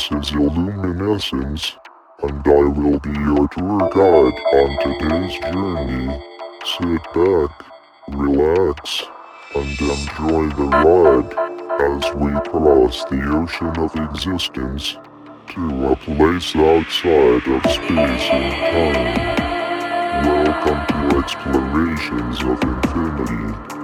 This is Illuminescence, and I will be your tour guide on today's journey. Sit back, relax, and enjoy the ride as we cross the ocean of existence to a place outside of space and time. Welcome to Explorations of Infinity.